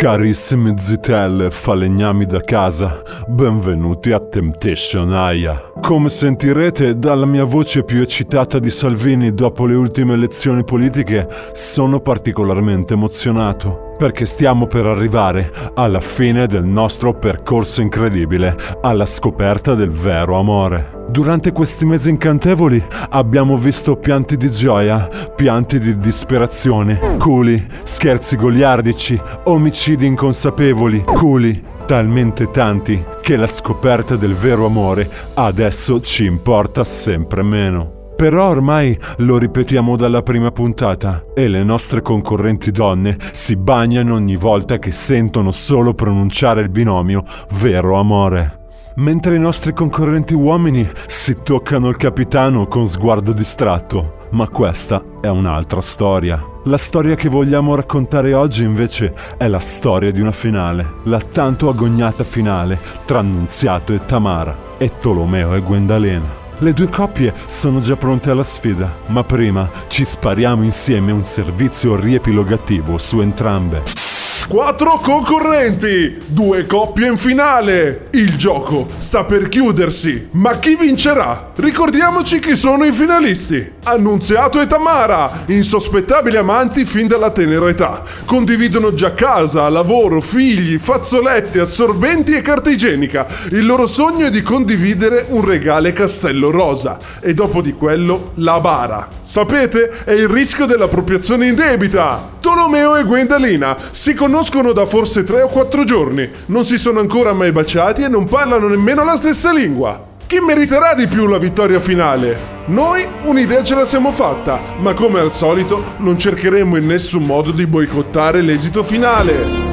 Carissimi zitelle falegnami da casa, benvenuti a Temptation Aia. Come sentirete dalla mia voce più eccitata di Salvini dopo le ultime elezioni politiche, sono particolarmente emozionato perché stiamo per arrivare alla fine del nostro percorso incredibile, alla scoperta del vero amore. Durante questi mesi incantevoli abbiamo visto pianti di gioia, pianti di disperazione, culi, scherzi goliardici, omicidi inconsapevoli, culi, talmente tanti che la scoperta del vero amore adesso ci importa sempre meno. Però ormai lo ripetiamo dalla prima puntata e le nostre concorrenti donne si bagnano ogni volta che sentono solo pronunciare il binomio vero amore. Mentre i nostri concorrenti uomini si toccano il capitano con sguardo distratto. Ma questa è un'altra storia. La storia che vogliamo raccontare oggi invece è la storia di una finale, la tanto agognata finale tra Annunziato e Tamara e Tolomeo e Gwendalena. Le due coppie sono già pronte alla sfida, ma prima ci spariamo insieme un servizio riepilogativo su entrambe. Quattro concorrenti, due coppie in finale. Il gioco sta per chiudersi, ma chi vincerà? Ricordiamoci chi sono i finalisti. Annunziato e Tamara, insospettabili amanti fin dalla tenera età. Condividono già casa, lavoro, figli, fazzoletti, assorbenti e carta igienica. Il loro sogno è di condividere un regale castello rosa. E dopo di quello, la bara. Sapete? È il rischio dell'appropriazione indebita. Tolomeo e Gwendalina si conoscono da forse 3 o 4 giorni, non si sono ancora mai baciati e non parlano nemmeno la stessa lingua. Chi meriterà di più la vittoria finale? Noi un'idea ce la siamo fatta, ma come al solito non cercheremo in nessun modo di boicottare l'esito finale.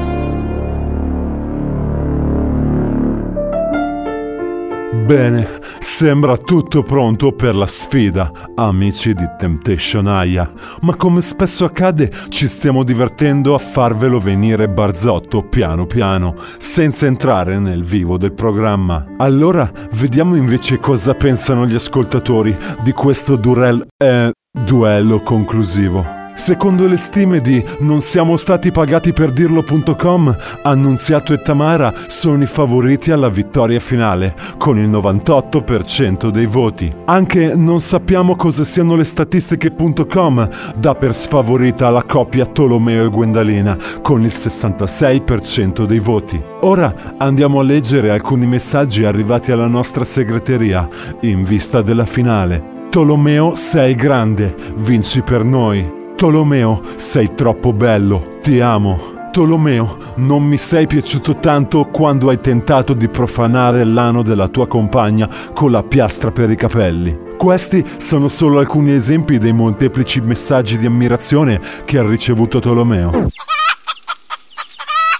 Bene, sembra tutto pronto per la sfida, amici di Temptation Aya. Ma come spesso accade, ci stiamo divertendo a farvelo venire barzotto piano piano, senza entrare nel vivo del programma. Allora, vediamo invece cosa pensano gli ascoltatori di questo durel... eh, duello conclusivo. Secondo le stime di non siamo stati pagati per dirlo.com, Annunziato e Tamara sono i favoriti alla vittoria finale, con il 98% dei voti. Anche non sappiamo cosa siano le statistiche.com dà per sfavorita la coppia Tolomeo e Gwendalina, con il 66% dei voti. Ora andiamo a leggere alcuni messaggi arrivati alla nostra segreteria, in vista della finale. Tolomeo sei grande, vinci per noi. Tolomeo, sei troppo bello, ti amo. Tolomeo, non mi sei piaciuto tanto quando hai tentato di profanare l'ano della tua compagna con la piastra per i capelli. Questi sono solo alcuni esempi dei molteplici messaggi di ammirazione che ha ricevuto Tolomeo.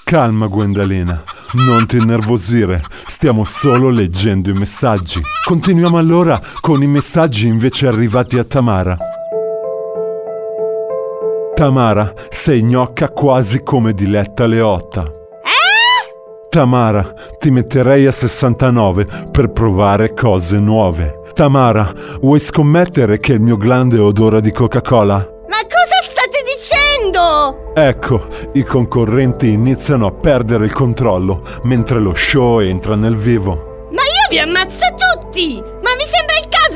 Calma, Gwendalina. Non ti innervosire, stiamo solo leggendo i messaggi. Continuiamo allora con i messaggi invece arrivati a Tamara. Tamara, sei gnocca quasi come Diletta Leotta. Tamara, ti metterei a 69 per provare cose nuove. Tamara, vuoi scommettere che il mio glande odora di Coca-Cola? Ma cosa state dicendo? Ecco, i concorrenti iniziano a perdere il controllo mentre lo show entra nel vivo. Ma io vi ammazzo tutti! Ma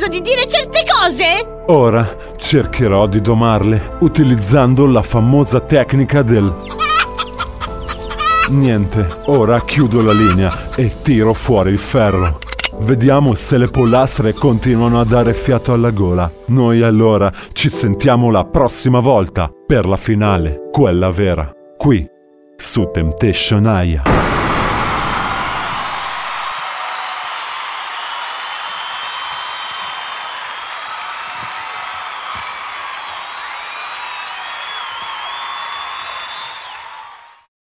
caso di dire certe cose? Ora cercherò di domarle utilizzando la famosa tecnica del... Niente, ora chiudo la linea e tiro fuori il ferro. Vediamo se le pollastre continuano a dare fiato alla gola. Noi allora ci sentiamo la prossima volta per la finale, quella vera, qui su Temptation Aya.